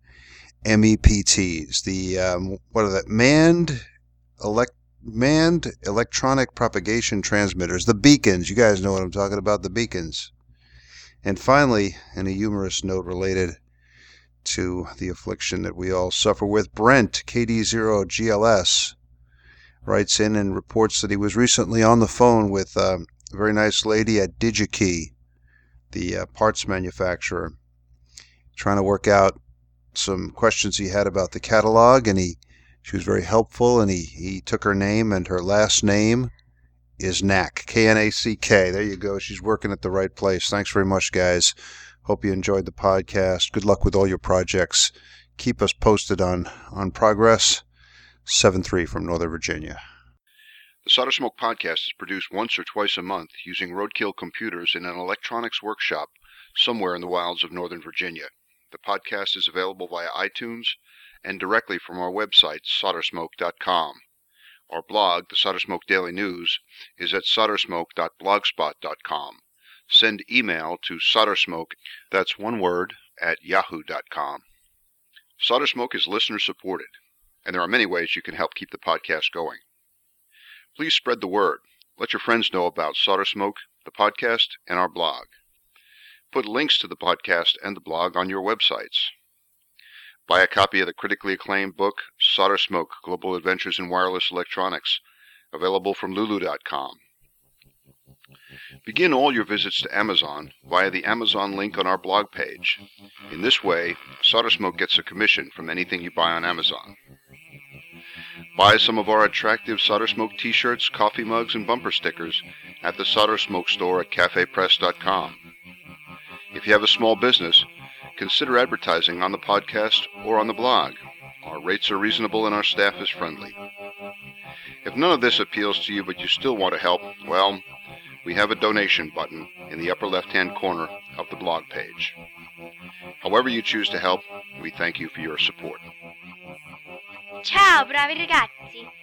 MEPTs. The um, what are that? Manned elect manned electronic propagation transmitters. The beacons. You guys know what I'm talking about. The beacons. And finally, in a humorous note related to the affliction that we all suffer with, Brent, KD0GLS, writes in and reports that he was recently on the phone with uh, a very nice lady at DigiKey, the uh, parts manufacturer, trying to work out some questions he had about the catalog, and he she was very helpful, and he, he took her name and her last name is Knack, K N A C K. There you go. She's working at the right place. Thanks very much, guys. Hope you enjoyed the podcast. Good luck with all your projects. Keep us posted on, on progress. 7 3 from Northern Virginia. The Solder Smoke podcast is produced once or twice a month using roadkill computers in an electronics workshop somewhere in the wilds of Northern Virginia. The podcast is available via iTunes and directly from our website, soldersmoke.com. Our blog, the Solder Smoke Daily News, is at soldersmoke.blogspot.com. Send email to soldersmoke, that's one word, at yahoo.com. Solder Smoke is listener supported, and there are many ways you can help keep the podcast going. Please spread the word. Let your friends know about Solder Smoke, the podcast, and our blog. Put links to the podcast and the blog on your websites. Buy a copy of the critically acclaimed book, Solder Smoke Global Adventures in Wireless Electronics, available from Lulu.com. Begin all your visits to Amazon via the Amazon link on our blog page. In this way, Solder Smoke gets a commission from anything you buy on Amazon. Buy some of our attractive Solder Smoke t-shirts, coffee mugs, and bumper stickers at the Solder Smoke store at cafepress.com. If you have a small business, consider advertising on the podcast or on the blog. Our rates are reasonable and our staff is friendly. If none of this appeals to you but you still want to help, well, we have a donation button in the upper left-hand corner of the blog page. However you choose to help, we thank you for your support. Ciao, bravi ragazzi!